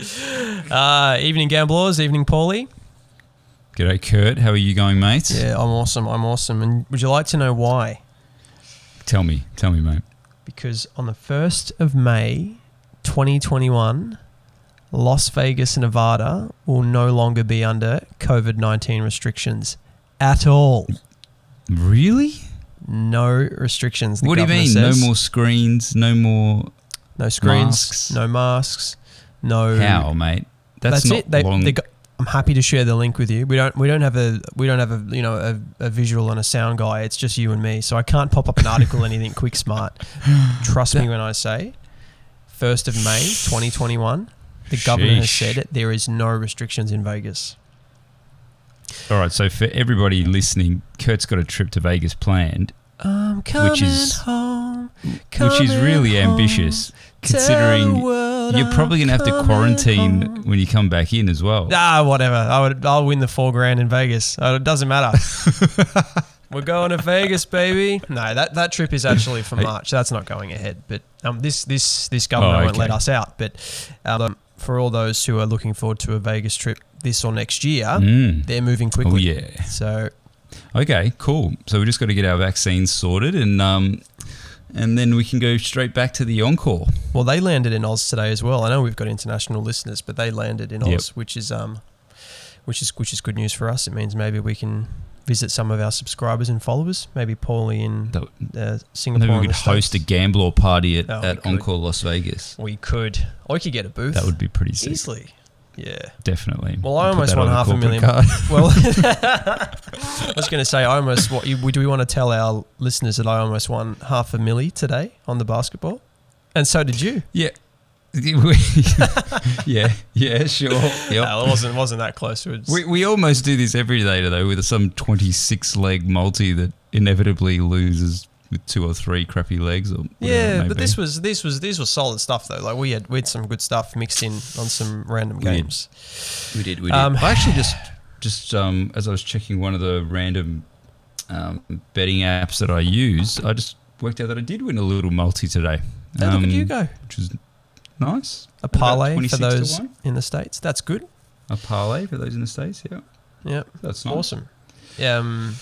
Uh, evening gamblers, evening Paulie. G'day, Kurt. How are you going, mate? Yeah, I'm awesome. I'm awesome. And would you like to know why? Tell me, tell me, mate. Because on the 1st of May 2021, Las Vegas, Nevada will no longer be under COVID 19 restrictions at all. Really? No restrictions. the what do you mean? says. No more screens? No more? No screens, masks? no masks, no. How, mate? That's, That's, not it. They, long. they got, I'm happy to share the link with you. We don't we don't have a we don't have a you know a, a visual and a sound guy. It's just you and me, so I can't pop up an article or anything quick smart. Trust me when I say, first of May 2021, the governor has said it. There is no restrictions in Vegas. All right. So for everybody listening, Kurt's got a trip to Vegas planned, coming is- home, which is really home. ambitious, considering you're probably going to have to quarantine home. when you come back in as well. Ah, whatever. I would. I'll win the four grand in Vegas. Uh, It doesn't matter. We're going to Vegas, baby. No, that, that trip is actually for March. That's not going ahead. But um, this this this governor Oh, won't let okay. us out. But um, for all those who are looking forward to a Vegas trip this or next year, Mm. they're moving quickly. Oh quickly. yeah. So Okay, cool. So we just got to get our vaccines sorted, and um, and then we can go straight back to the encore. well, they landed in Oz today as well. I know we've got international listeners, but they landed in Yep. Oz, which is um, which is which is good news for us. It means maybe we can visit some of our subscribers and followers. Maybe Paulie in uh, Singapore. maybe we could host a gambler party at, Oh, at. Encore Las Vegas. We could. Or we could get a booth. That would be pretty sick. easily. Yeah. Definitely. Well, I Put almost won half a million. card. Well, I was going to say I almost. What do we want to tell our listeners that I almost won half a milli today on the basketball, and so did you. yeah. yeah, yeah, sure. Yep. No, it wasn't wasn't that close. It We, we almost do this every day though with some 26 leg multi that inevitably loses with two or three crappy legs or yeah, but be. this was this was this was solid stuff though. Like we had we had some good stuff mixed in on some random We did. games. we did we did Um, I actually just just um, as I was checking one of the random um, betting apps that I use I just worked out that I did win a little multi today Hey, look at Um, you go. which was nice A parlay for those in the states. That's good. a parlay for those in the states yeah Yeah. that's nice Awesome. Um,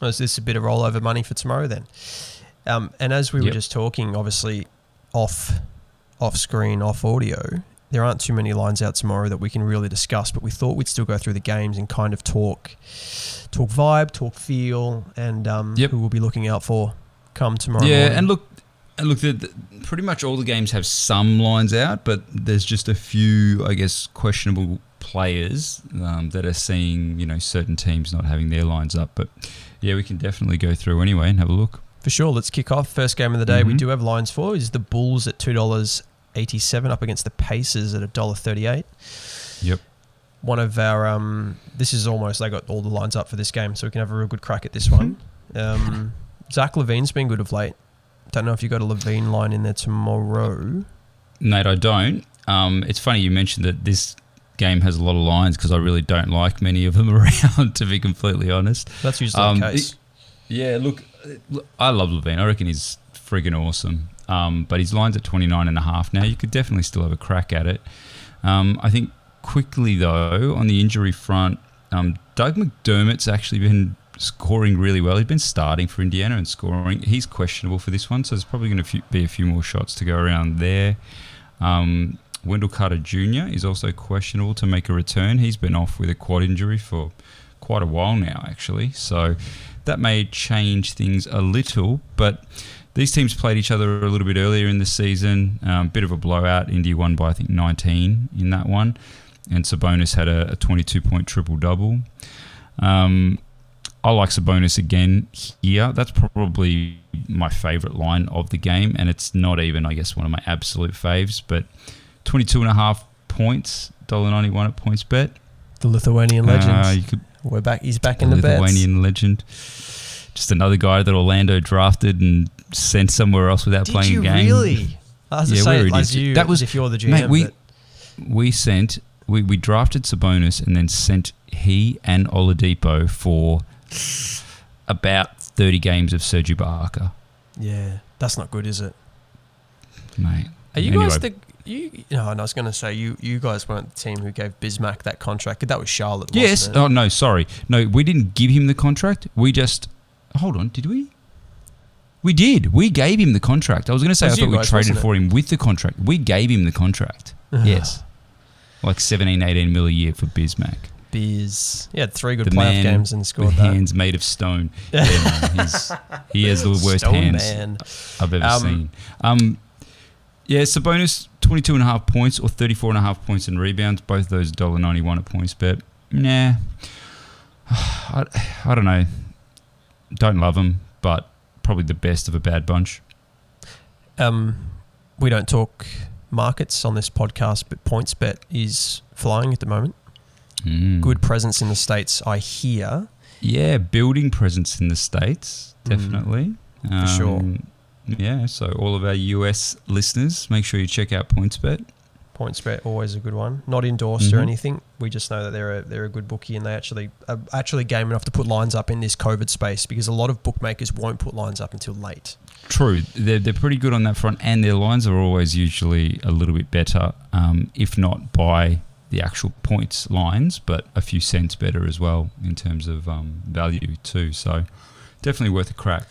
was this a bit of rollover money for tomorrow then? Um, and as we were just talking, obviously off off screen, off audio, there aren't too many lines out tomorrow that we can really discuss. But we thought we'd still go through the games and kind of talk talk vibe, talk feel, and um, Yep. who we'll be looking out for come tomorrow. Yeah, morning. and look, and look, the, the, pretty much all the games have some lines out, but there's just a few, I guess, questionable players um, that are seeing, you know, certain teams not having their lines up. But yeah, we can definitely go through anyway and have a look. For sure. Let's kick off. First game of the day we Mhm. do have lines for is the Bulls at two dollars eighty seven up against the Pacers at a dollar thirty eight. Yep. One of our um this is almost they got all the lines up for this game, so we can have a real good crack at this one. Um Zach LaVine's been good of late. Don't know if you got a LaVine line in there tomorrow. Nate, I don't. Um, it's funny you mentioned that this game has a lot of lines because I really don't like many of them around, to be completely honest. That's usually Um, the case. Yeah, look, look, I love Levine. I reckon he's friggin' awesome. Um, but his line's at 29 and a half now. You could definitely still have a crack at it. Um, I think quickly, though, on the injury front, um, Doug McDermott's actually been scoring really well. He's been starting for Indiana and scoring. He's questionable for this one, so there's probably going to be a few more shots to go around there. Um, Wendell Carter Jr. is also questionable to make a return. He's been off with a quad injury for quite a while now, actually. So that may change things a little, but these teams played each other a little bit earlier in the season. Um, bit of a blowout. Indy won by I think 19 in that one, and Sabonis had a, a 22 point triple double. Um, I like Sabonis again here. That's probably my favourite line of the game, and it's not even, I guess, one of my absolute faves. But 22 and a half points, $1.91 at points bet. The Lithuanian legend. Uh, could We're back. He's back in the bets. Lithuanian legend. Just another guy that Orlando drafted and sent somewhere else without Did playing you a game. really? I was Yeah, say we're it you. That was- as if you're the GM. Mate, we we sent we, we drafted Sabonis and then sent he and Oladipo for about thirty games of Serge Ibaka, yeah, that's not good, is it? mate. Are you Anyway, guys the You, no, and I was going to say you, you guys weren't the team who gave Bismack that contract. That was Charlotte. Yes. It? Oh no, sorry. No, we didn't give him the contract. We just hold on. Did we? We did. We gave him the contract. I was going to say I thought you we traded for him with the contract. We gave him the contract. yes. Like 17, 18 mil a year for Bismack. Biz. He had three good The playoff man games and With scored that. hands made of stone. Yeah, he's, he has the worst Stone hands man. I've ever Um, seen. Um, yeah, Sabonis, 22 and a half points or 34 and a half points in rebounds. Both those $1.91 at points bet. Nah. I, I don't know. Don't love him, but probably the best of a bad bunch. Um, we don't talk markets on this podcast, but PointsBet is flying at the moment. Mm. Good presence in the states, I hear. Yeah, building presence in the States, Mm, definitely. for sure. Um, Yeah, so all of our US listeners, make sure you check out PointsBet. PointsBet always a good one. Not endorsed or Mhm. anything. We just know that they're a, they're a good bookie and they actually are actually game enough to put lines up in this COVID space because a lot of bookmakers won't put lines up until late. True, they're, they're pretty good on that front, and their lines are always usually a little bit better, um, if not by the actual points lines, but a few cents better as well in terms of um, value too. So definitely worth a crack.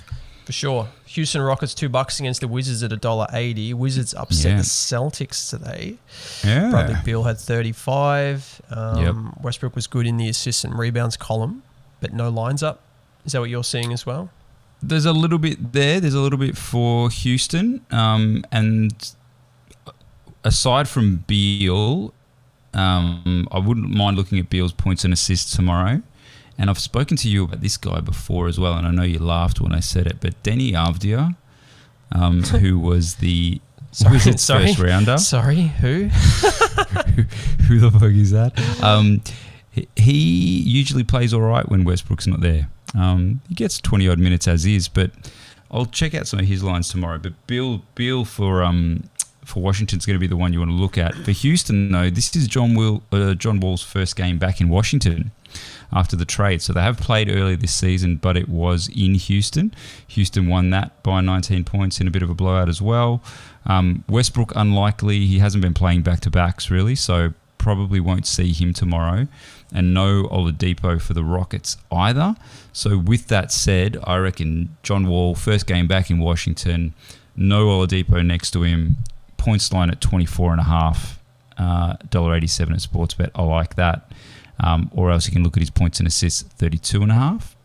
Sure. Houston Rockets two bucks against the Wizards at a dollar eighty. Wizards upset Yeah. the Celtics today. Yeah, Bradley Beal had thirty five. Um, Yep. Westbrook was good in the assists and rebounds column, but no lines up. Is that what you're seeing as well? there's a little bit there. There's a little bit for Houston, um, and aside from Beal, um, I wouldn't mind looking at Beal's points and assists tomorrow. And I've spoken to you about this guy before as well, and I know you laughed when I said it. But Deni Avdija, um, who was the Sorry, Wizards sorry. first rounder, Sorry, who? who the fuck is that? Um, he- he usually plays all right when Westbrook's not there. Um, he gets 20 odd minutes as is, but I'll check out some of his lines tomorrow. But Beal, Beal for um, for Washington's going to be the one you want to look at. For Houston, though, this is John Will, uh, John Wall's first game back in Washington after the trade. So they have played earlier this season, but it was in Houston. Houston won that by 19 points in a bit of a blowout as well. Um, Westbrook, unlikely. He hasn't been playing back to backs really, so probably won't see him tomorrow. And no Oladipo for the Rockets either. So with that said, I reckon John Wall, first game back in Washington, no Oladipo next to him, points line at 24 and a half, uh, $1.87 at Sportsbet. I like that. Um, or else you can look at his points and assists, 32 and a half.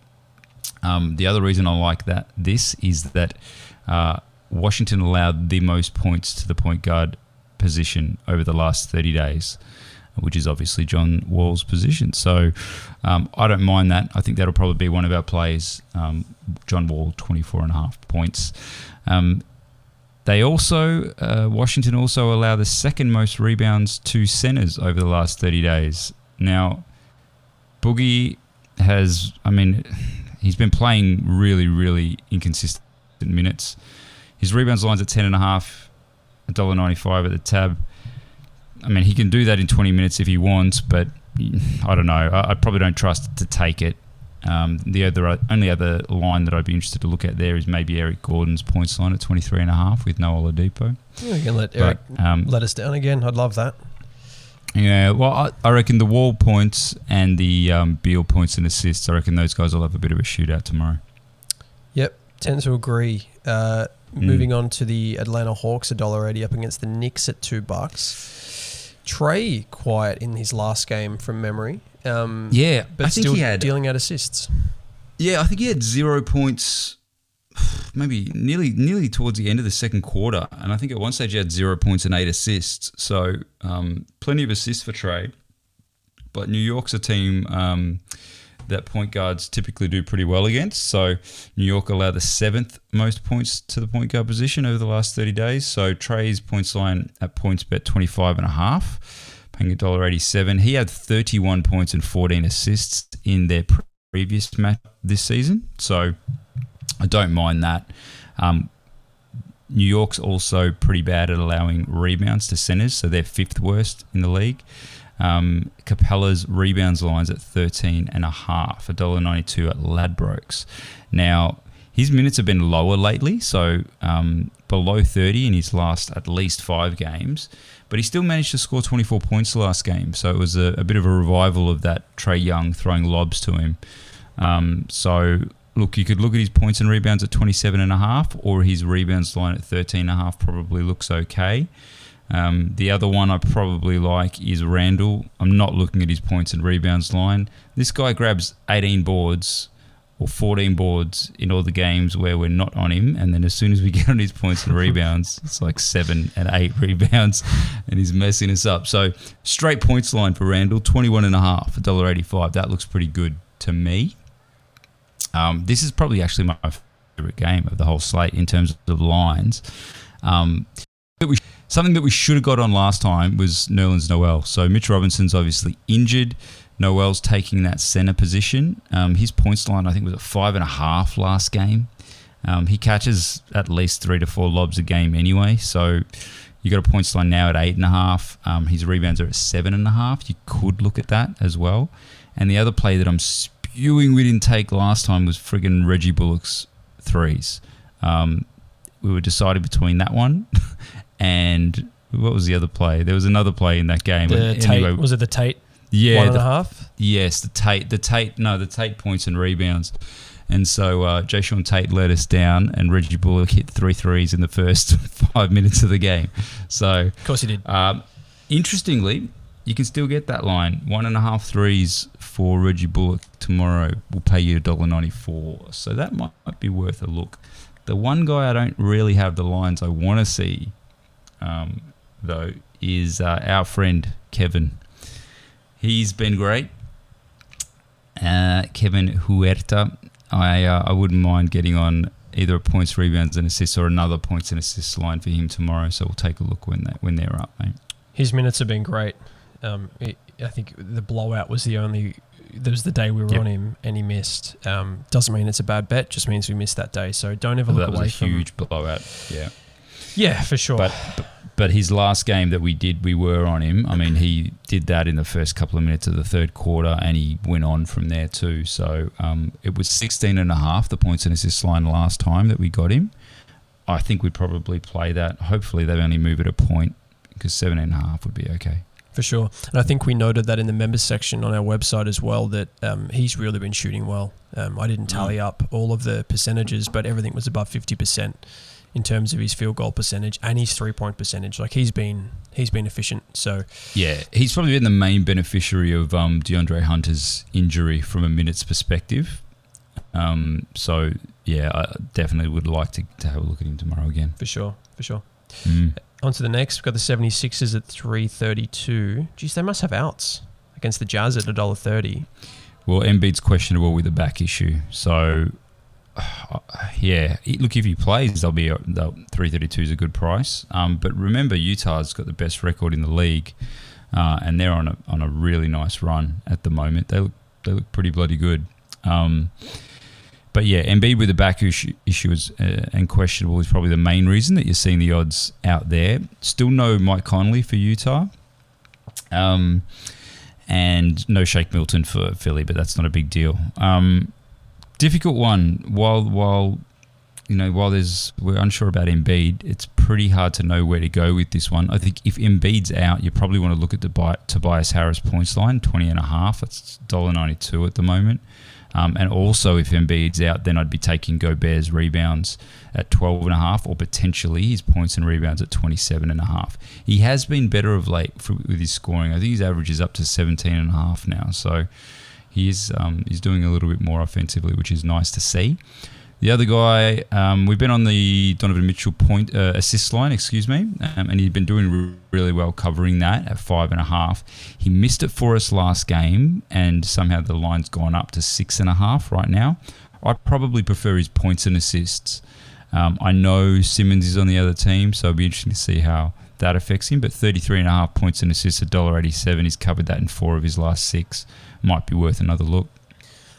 Um, the other reason I like that this is that uh, Washington allowed the most points to the point guard position over the last 30 days, which is obviously John Wall's position. So um, I don't mind that. I think that'll probably be one of our plays. Um, John Wall, 24 and a half points. Um, they also, uh, Washington also allow the second most rebounds to centers over the last 30 days. Now, Boogie has, I mean, he's been playing really, really inconsistent minutes. His rebounds lines at 10.5, $1.95 at the tab. I mean, he can do that in 20 minutes if he wants, but I don't know. I, I probably don't trust to take it. Um, the other only other line that I'd be interested to look at there is maybe Eric Gordon's points line at 23.5 with no Oladipo. Yeah, you can let Eric But, um, let us down again. I'd love that. Yeah, well, I, I reckon the Wall points and the um, Beal points and assists, I reckon those guys will have a bit of a shootout tomorrow. Yep, tend to agree. Uh, Mm. Moving on to the Atlanta Hawks, a dollar eighty up against the Knicks at two bucks. Trae quiet in his last game from memory. Um, Yeah, but I still dealing out assists. Yeah, I think he had zero points, maybe nearly nearly towards the end of the second quarter, and I think at one stage he had zero points and eight assists. So um, plenty of assists for Trae. But New York's a team um, that point guards typically do pretty well against. So New York allow the seventh most points to the point guard position over the last 30 days. So Trae's points line at points bet 25 and a half, paying $1.87. He had 31 points and 14 assists in their pre- previous match this season. So I don't mind that. Um, New York's also pretty bad at allowing rebounds to centers, so they're fifth worst in the league. Um, Capela's rebounds lines at 13 and a half, $1.92 at Ladbrokes. Now, his minutes have been lower lately, so um, below 30 in his last at least five games. but he still managed to score 24 points the last game. So it was a, a bit of a revival of that Trae Young throwing lobs to him. Um, so look, you could look at his points and rebounds at 27 and a half, or his rebounds line at 13 and a half probably looks okay. Um, the other one I probably like is Randall. I'm not looking at his points and rebounds line. This guy grabs 18 boards or 14 boards in all the games where we're not on him, and then as soon as we get on his points and rebounds, it's like seven and eight rebounds, and he's messing us up. So straight points line for Randall, 21 and a half, $1.85. That looks pretty good to me. Um, this is probably actually my favorite game of the whole slate in terms of lines. Um, that we, something that we should have got on last time was Nerlens Noel. So Mitch Robinson's obviously injured. Noel's taking that center position. Um, his points line, I think, was at five and a half last game. Um, he catches at least three to four lobs a game anyway. So you got a points line now at eight and a half. Um, his rebounds are at seven and a half. You could look at that as well. And the other play that I'm spewing we didn't take last time was friggin' Reggie Bullock's threes. Um, we were decided between that one and what was the other play? There was another play in that game. The Tate, was it the Tate? Yeah, one and a half. Yes, the Tate, the Tate, no, the Tate points and rebounds. And so uh, Jae'Sean Tate let us down, and Reggie Bullock hit three threes in the first five minutes of the game. So, of course, he did. Um, interestingly, you can still get that line. One and a half threes for Reggie Bullock tomorrow will pay you $1.94. So that might, might be worth a look. The one guy I don't really have the lines I want to see, um, though, is uh, our friend Kevin. He's been great. Uh, Kevin Huerter. I uh, I wouldn't mind getting on either a points, rebounds, and assists, or another points and assists line for him tomorrow. So we'll take a look when they, when they're up, mate. His minutes have been great. Um, it, I think the blowout was the only. That was the day we were yep. on him, and he missed. Um, doesn't mean it's a bad bet. Just means we missed that day. So don't ever look that away That was a from. huge blowout. Yeah. Yeah, for sure. But, but but his last game that we did, we were on him. I mean, he did that in the first couple of minutes of the third quarter, and he went on from there too. So um, it was 16 and a half, the points and assists line last time that we got him. I think we'd probably play that. Hopefully, they only move it a point because seven and a half would be okay. For sure. And I think we noted that in the members section on our website as well that um, he's really been shooting well. Um, I didn't tally up all of the percentages, but everything was above 50% in terms of his field goal percentage and his three point percentage. Like he's been he's been efficient. So yeah, he's probably been the main beneficiary of um, DeAndre Hunter's injury from a minutes perspective. Um, so yeah, I definitely would like to, to have a look at him tomorrow again. For sure, for sure. Mm. On to the next. We've got the 76ers at 332. Geez, they must have outs against the Jazz at $1.30. Well, Embiid's questionable with a back issue. So yeah, look, if he plays, they'll be they'll, 332 is a good price. Um, but remember, Utah's got the best record in the league, uh, and they're on a on a really nice run at the moment. They look they look pretty bloody good. Um, but yeah, Embiid with the back issue, issue is, uh, and questionable is probably the main reason that you're seeing the odds out there. Still no Mike Conley for Utah. Um, and no Shake Milton for Philly, but that's not a big deal. Um, difficult one. While while you know while there's we're unsure about Embiid, it's pretty hard to know where to go with this one. I think if Embiid's out, you probably want to look at the Tobias Harris points line, twenty and a half. That's at the moment. Um, and also, if Embiid's out, then I'd be taking Gobert's rebounds at 12 and a half, or potentially his points and rebounds at 27 and a half. He has been better of late for, with his scoring. I think his average is up to 17 and a half now. So he's um, he's doing a little bit more offensively, which is nice to see. The other guy, um, we've been on the Donovan Mitchell point uh, assist line, excuse me, um, and he's been doing really well covering that at five and a half. He missed it for us last game, and somehow the line's gone up to six and a half right now. I probably prefer his points and assists. Um, I know Simmons is on the other team, so it'll be interesting to see how that affects him. But 33 and a half points and assists, $1.87. He's covered that in four of his last six might be worth another look.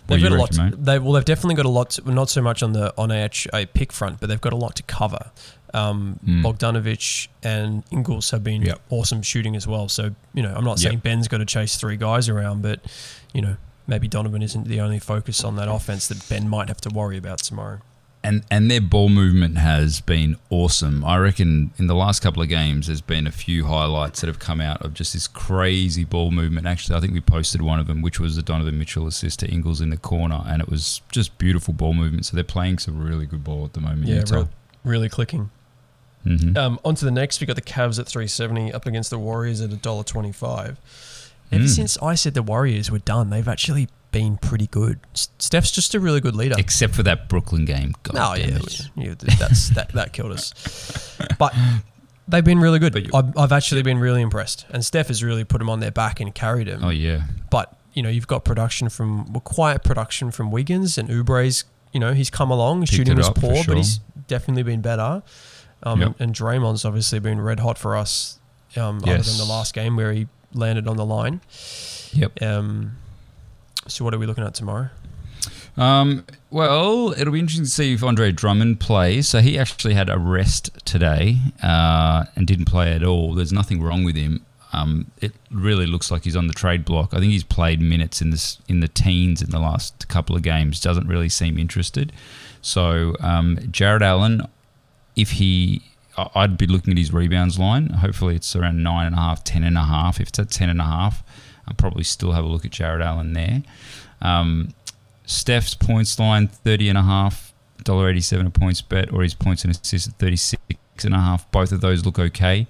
They've got a lot. To, they well, they've definitely got a lot. To, not so much on the on a, a pick front, but they've got a lot to cover. Um, mm. Bogdanovich and Ingles have been yep. awesome shooting as well. So you know, I'm not saying yep. Ben's got to chase three guys around, but you know, maybe Donovan isn't the only focus on that offense that Ben might have to worry about tomorrow. And and their ball movement has been awesome. I reckon in the last couple of games, there's been a few highlights that have come out of just this crazy ball movement. Actually, I think we posted one of them, which was the Donovan Mitchell assist to Ingles in the corner, and it was just beautiful ball movement. So they're playing some really good ball at the moment. Yeah, real, really clicking. Mhm. Um, on to the next. We got the Cavs at 370 up against the Warriors at $1.25. Ever Mm. since I said the Warriors were done, they've actually been pretty good. Steph's just a really good leader. Except for that Brooklyn game. God no, yeah, yeah, that's that that killed us. But they've been really good. I've, I've actually been really impressed, and Steph has really put them on their back and carried them. Oh yeah. But you know, you've got production from well, quiet production from Wiggins and Oubre's. You know, he's come along. Picked shooting was poor, sure. but he's definitely been better. Um, Yep. and, and Draymond's obviously been red hot for us. Um, other than the last game where he landed on the line. Yep. Um, so what are we looking at tomorrow? Um, well, it'll be interesting to see if Andre Drummond plays. So he actually had a rest today uh, and didn't play at all. There's nothing wrong with him. Um, it really looks like he's on the trade block. I think he's played minutes in this in the teens in the last couple of games. Doesn't really seem interested. So um, Jarrett Allen, if he, I'd be looking at his rebounds line. Hopefully it's around nine and a half, ten and a half. If it's at ten and a half, I'll probably still have a look at Jarrett Allen there. Um, Steph's points line, 30 and a half, $1.87 a points bet, or his points and assists at 36 and a half. Both of those look okay.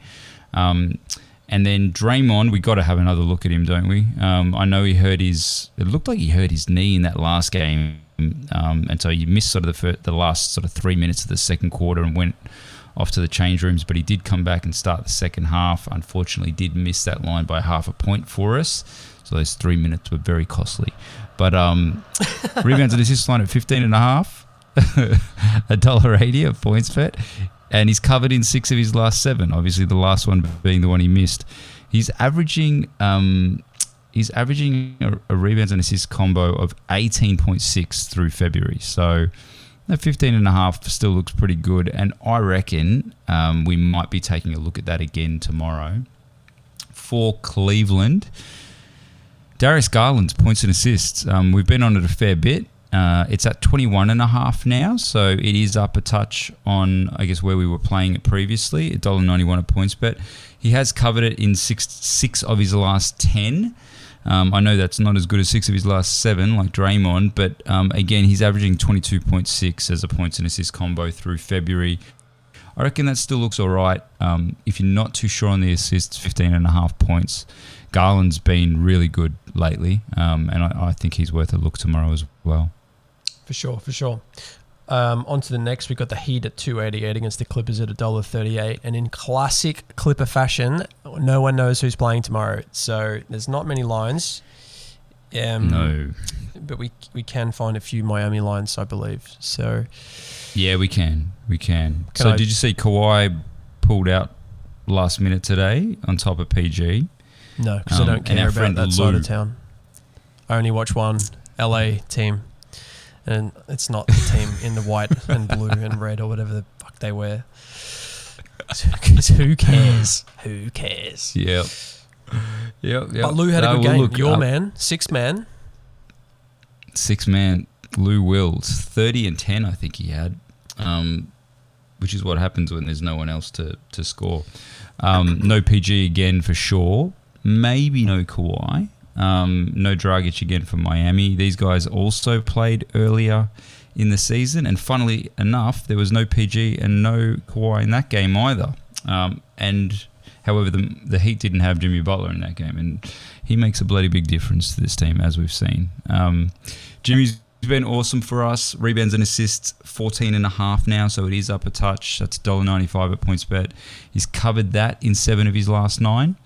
Um, and then Draymond, we got to have another look at him, don't we? Um, I know he hurt his, it looked like he hurt his knee in that last game. Um, and so he missed sort of the, fir- the last sort of three minutes of the second quarter and went off to the change rooms, but he did come back and start the second half. Unfortunately, did miss that line by half a point for us. So those three minutes were very costly. But um, rebounds and assists line at 15 and a half, a dollar eighty at points bet, and he's covered in six of his last seven. Obviously, the last one being the one he missed. He's averaging um, he's averaging a, a rebounds and assists combo of 18.6 through February. So that 15 and a half still looks pretty good, and I reckon um, we might be taking a look at that again tomorrow. For Cleveland, Darius Garland's points and assists. Um, we've been on it a fair bit. Uh, it's at 21 and a half now, so it is up a touch on, I guess, where we were playing it previously, $1.91 a points bet. He has covered it in six, six of his last 10. Um, I know that's not as good as six of his last seven, like Draymond, but um, again, he's averaging 22.6 as a points and assist combo through February. I reckon that still looks all right. Um, if you're not too sure on the assists, 15 and a half points. Garland's been really good lately, um, and I, I think he's worth a look tomorrow as well. For sure, for sure. Um, on to the next. We got the Heat at 288 against the Clippers at $1.38. And in classic Clipper fashion, no one knows who's playing tomorrow. So there's not many lines. Um, no. But we, we can find a few Miami lines, I believe. So Yeah, we can. We can. Can so, I- did you see Kawhi pulled out last minute today on top of PG? no, because Um, I don't care about that side of town. I only watch one LA team. And it's not the team in the white and blue and red or whatever the fuck they wear. Because who cares? Who cares? Yep. Yep. yep. But Lou had a No, good well, game. Your man, six man. six man Lou Wills, thirty and ten, I think he had, um, which is what happens when there's no one else to to score. Um, no PG again for sure. Maybe no Kawhi. Um, no Dragic again for Miami. These guys also played earlier in the season, and funnily enough, there was no PG and no Kawhi in that game either. Um, and however, the the Heat didn't have Jimmy Butler in that game, and he makes a bloody big difference to this team, as we've seen. Um, Jimmy's been awesome for us. Rebounds and assists, 14 and a half now, so it is up a touch. That's $1.95 at points bet. He's covered that in seven of his last nine,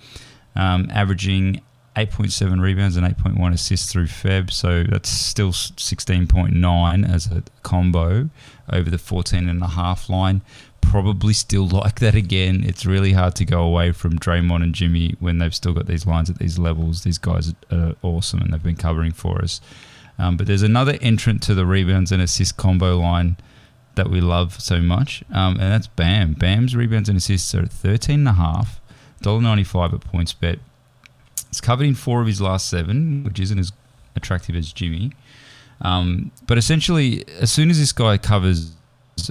um, averaging 8.7 rebounds and 8.1 assists through Feb, so that's still 16.9 as a combo over the 14 and a half line. Probably still like that again. It's really hard to go away from Draymond and Jimmy when they've still got these lines at these levels. These guys are awesome and they've been covering for us. Um, but there's another entrant to the rebounds and assist combo line that we love so much, um, and that's Bam. Bam's rebounds and assists are at 13.5, $1.95 at points bet. It's covered in four of his last seven, which isn't as attractive as Jimmy. Um, but essentially, as soon as this guy covers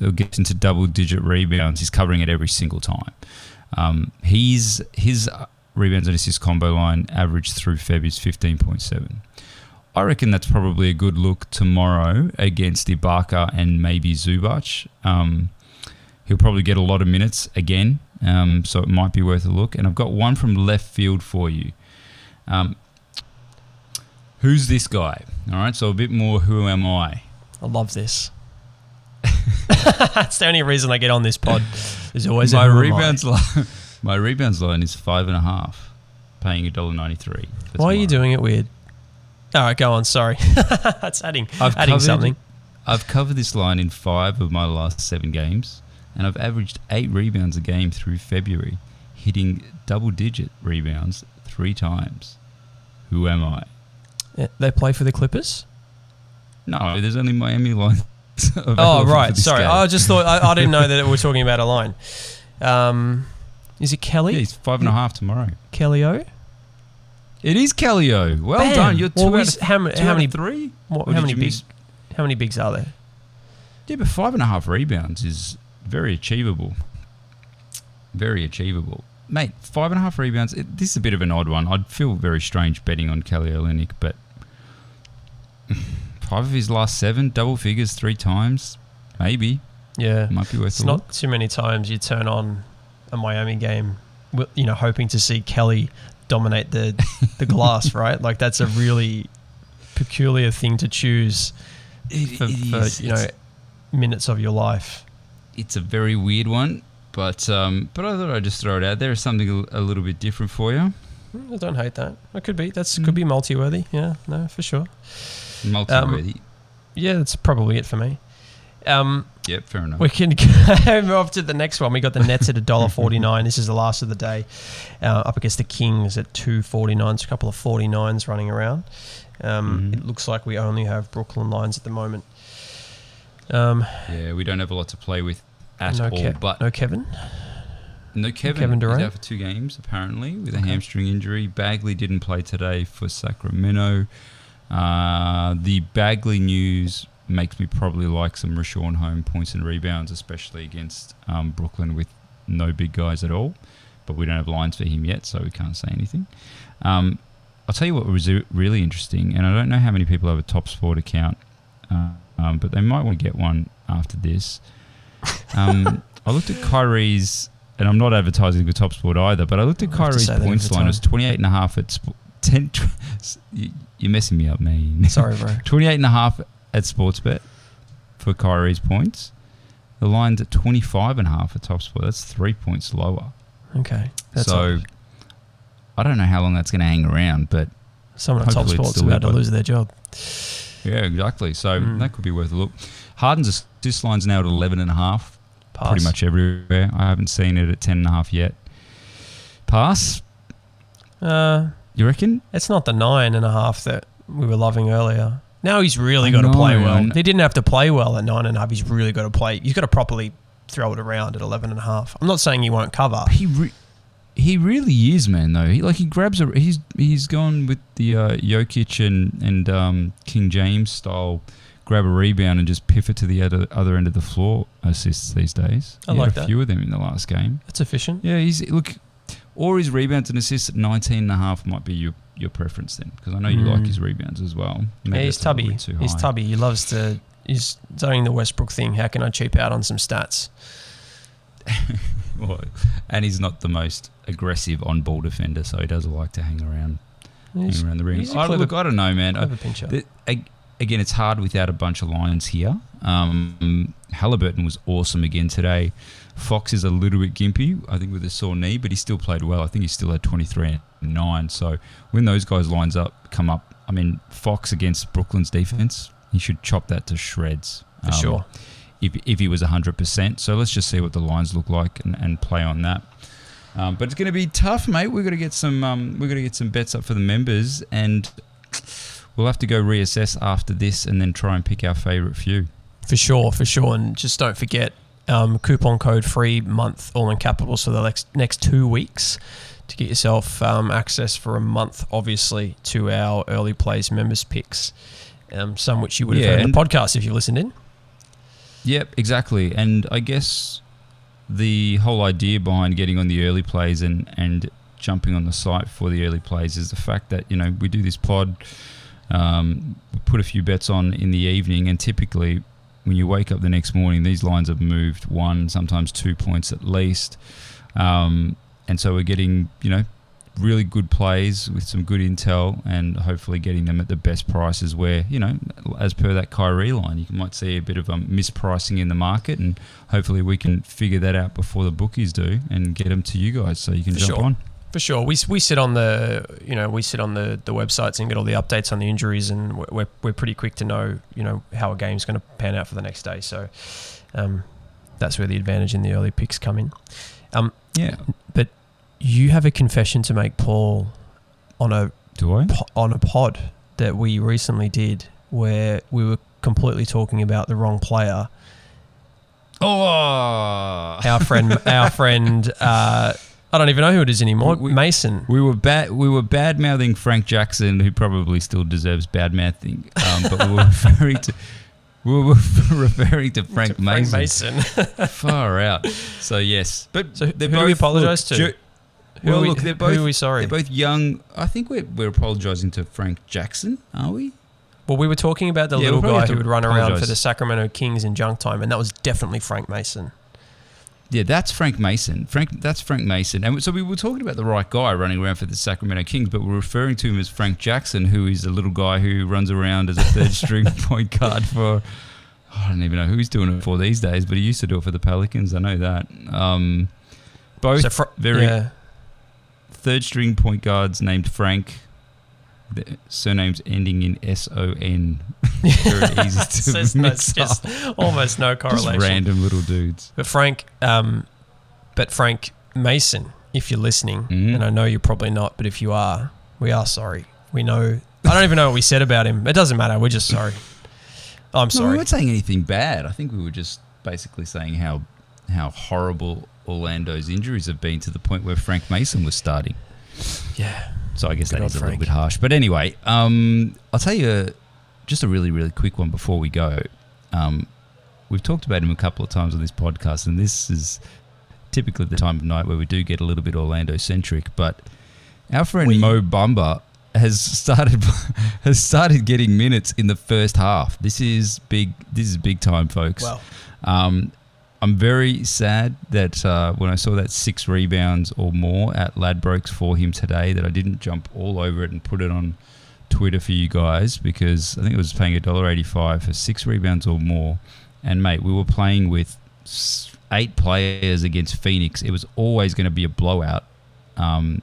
or gets into double digit rebounds, he's covering it every single time. Um, he's his rebounds and assists combo line average through Feb is 15.7. I reckon that's probably a good look tomorrow against Ibaka and maybe Zubac. Um, he'll probably get a lot of minutes again, um, so it might be worth a look. And I've got one from left field for you. Um, who's this guy? All right, so a bit more who am I? I love this. That's the only reason I get on this pod. There's always my a who am I. rebounds line. My rebounds line is five and a half, paying a dollar ninety three. Why are you doing it weird? All right, go on. Sorry, that's adding I've adding covered- something. I've covered this line in five of my last seven games, and I've averaged eight rebounds a game through February, hitting double digit rebounds three times. Who am I? Yeah, They play for the Clippers. No, there's only Miami line. Oh right, sorry. game. I just thought I, I didn't know that we were talking about a line. Um, is it Kelly? Yeah, he's five and a half tomorrow. Kelly O. It is Kelly Kellyo. Well Bam. done. You're two Well, out of, how, two how out many of three. what, how many you big how many bigs are there? Yeah, but five and a half rebounds is very achievable. Very achievable. Mate, five and a half rebounds. It, this is a bit of an odd one. I'd feel very strange betting on Kelly Olynyk, but five of his last seven, double figures three times, maybe. Yeah, Might be worth it's not look. too many times you turn on a Miami game, you know, hoping to see Kelly dominate the the glass, right? Like that's a really peculiar thing to choose for, it for you know minutes of your life. it's a very weird one, but um, but I thought I'd just throw it out there as something a, little bit different for you. Mm, I don't hate that. It could be. That's Mm. could be multi-worthy. Yeah, no, for sure. Multi-worthy. Yeah, that's probably it for me. Um, yep, fair enough. we can go off to the next one. We got the Nets at a dollar forty nine. This is the last of the day. Uh, up against the Kings at two forty nine. A couple of forty nines running around. Um, Mhm. It looks like we only have Brooklyn lines at the moment. Um, yeah, we don't have a lot to play with at no, all. Ke- but no Kevin. No, Kevin. Kevin He's Durant? out for two games apparently with a Okay. hamstring injury. Bagley didn't play today for Sacramento. Uh, the Bagley news makes me probably like some Richaun Holmes points and rebounds, especially against um, Brooklyn with no big guys at all. But we don't have lines for him yet, so we can't say anything. Um, I'll tell you what was really interesting, and I don't know how many people have a Top Sport account, uh, um, but they might want to get one after this. Um, I looked at Kyrie's, and I'm not advertising for Top Sport either, but I looked at I'll Kyrie's points line. It was 28 and a half at sp- 10. tw- you- You're messing me up, man. Sorry, bro. 28 and a half at Sportsbet for Kyrie's points. The line's at 25 and a half at Top Sport. That's three points lower. Okay. That's so odd. I don't know how long that's going to hang around, but someone at Top Sports about to lose their job. Yeah, exactly. So Mm. that could be worth a look. Harden's assist line's now at 11 and a half. Pass. pretty much everywhere. I haven't seen it at ten and a half yet. Pass, Uh, you reckon? It's not the nine and a half that we were loving earlier. Now he's really I got to play well. He didn't have to play well at nine and a half. He's really got to play. He's got to properly throw it around at 11 and a half. I'm not saying he won't cover. He re- he really is, man. Though he like he grabs a he's he's gone with the uh, Jokic and and um, King James style. Grab a rebound and just piff it to the other other end of the floor assists these days. I He had like a that. few of them in the last game. That's efficient. Yeah, he's look, or his rebounds and assists at 19 and a half might be your your preference then, because I know you like Mm. his rebounds as well. Yeah, he's that's a little tubby. He's tubby. He loves to. He's doing the Westbrook thing. How can I cheap out on some stats? And he's not the most aggressive on ball defender, so he does like to hang around, He's, hang around the ring. I, look, I don't know, man. I, the, again, it's hard without a bunch of lions here. Um, Halliburton was awesome again today. Fox is a little bit gimpy, I think, with a sore knee, but he still played well. I think he still had 23 and 9. So when those guys lines up, come up, I mean, Fox against Brooklyn's defense, he should chop that to shreds. for Um, sure. If, if he was 100%. So let's just see what the lines look like and, and play on that. Um, but it's going to be tough, mate. We're going to get some. Um, we're going to get some bets up for the members, and we'll have to go reassess after this, and then try and pick our favourite few. For sure, for sure. And just don't forget um, coupon code free month all in capitals for the next, next two weeks to get yourself um, access for a month, obviously, to our early plays members picks. Um, some which you would have Yeah, heard in the podcast if you listened in. Yep, exactly. And I guess the whole idea behind getting on the early plays and, and jumping on the site for the early plays is the fact that, you know, we do this pod, um, put a few bets on in the evening, and typically when you wake up the next morning, these lines have moved one, sometimes two points at least. Um, and so we're getting, you know, really good plays with some good intel and hopefully getting them at the best prices where, you know, as per that Kyrie line, you might see a bit of um, mispricing in the market and hopefully we can figure that out before the bookies do and get them to you guys so you can For jump sure. on. For sure, we, we sit on the you know we sit on the, the websites and get all the updates on the injuries, and we're- we're, pretty quick to know you know how a game's going to pan out for the next day. So um, that's where the advantage in the early picks come in. Um, Yeah. You have a confession to make, Paul, on a Do I? po- on a pod that we recently did where we were completely talking about the wrong player. Oh, Our friend, our friend, uh, I don't even know who it is anymore. We- Mason. We were bad. We were bad mouthing Frank Jackson, who probably still deserves bad mouthing. Um, but we were referring to we were referring to Frank To Frank Mason. Mason. Far out. So yes, but So who do we apologise to? Who well, are we- look, they're who both are we sorry? They're both young. I think we're we're apologising to Frank Jackson, are we? Well, we were talking about the Yeah, little we'll guy who would run around for the Sacramento Kings in junk time, and that was definitely Frank Mason. Yeah, that's Frank Mason. Frank, that's Frank Mason. And so we were talking about the right guy running around for the Sacramento Kings, but we're referring to him as Frank Jackson, who is a little guy who runs around as a third string point guard for. I don't even know who he's doing it for these days, but he used to do it for the Pelicans. I know that. Um, both So fr- very yeah. Third string point guards named Frank. The surnames ending in S O N. Very easy to So it's, no- mix it's just up. almost no correlation. Just random little dudes. But Frank, um, but Frank Mason, if you're listening, Mhm. and I know you're probably not, but if you are, we are sorry. We know. I don't even know what we said about him. It doesn't matter. We're just sorry. I'm No, we sorry. weren't saying anything bad. I think we were just basically saying how how horrible Orlando's injuries have been to the point where Frank Mason was starting. yeah. So I guess Good that is a little bit harsh. But anyway, um, I'll tell you just a really, really quick one before we go. Um, we've talked about him a couple of times on this podcast, and this is typically the time of night where we do get a little bit Orlando centric. But our friend We- Mo Bamba has started has started getting minutes in the first half. This is big. This is big time, folks. Well, Um, I'm very sad that uh, when I saw that six rebounds or more at Ladbrokes for him today, that I didn't jump all over it and put it on Twitter for you guys because I think it was paying $1.85 for six rebounds or more. And mate, we were playing with eight players against Phoenix. It was always going to be a blowout. Um,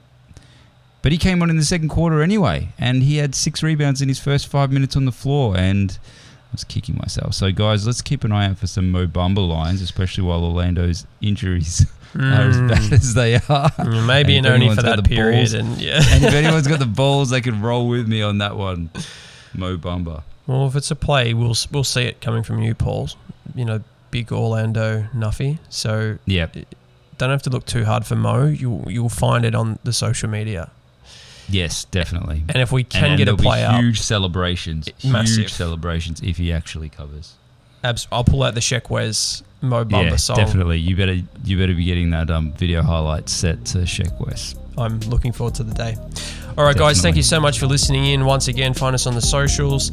but he came on in the second quarter anyway, and he had six rebounds in his first five minutes on the floor, and I was kicking myself. So, guys, let's keep an eye out for some Mo Bamba lines, especially while Orlando's injuries are as bad as they are. mm, maybe And only for that the period. balls- And yeah. and if anyone's got the balls, they can roll with me on that one. Mo Bamba. Well, if it's a play, we'll we'll see it coming from you, Paul. You know, big Orlando Nuffy. So Yeah, don't have to look too hard for Mo. You'll you'll find it on the social media. Yes, definitely. And if we can and get a play up, huge celebrations, Massive. huge celebrations if he actually covers. abs- I'll pull out the Sheck West Mo Bamba yeah, song. definitely. You better you better be getting that um, video highlight set to Sheck West. I'm looking forward to the day. All right, guys, thank you so much for listening in. Once again, find us on the socials.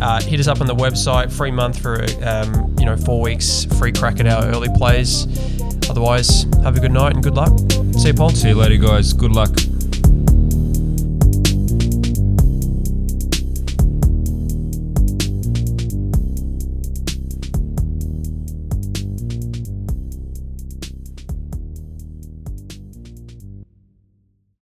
Uh, hit us up on the website. Free month for um, you know four weeks. Free crack at our early plays. Otherwise, have a good night and good luck. See you, Paul. See you later, guys. Good luck.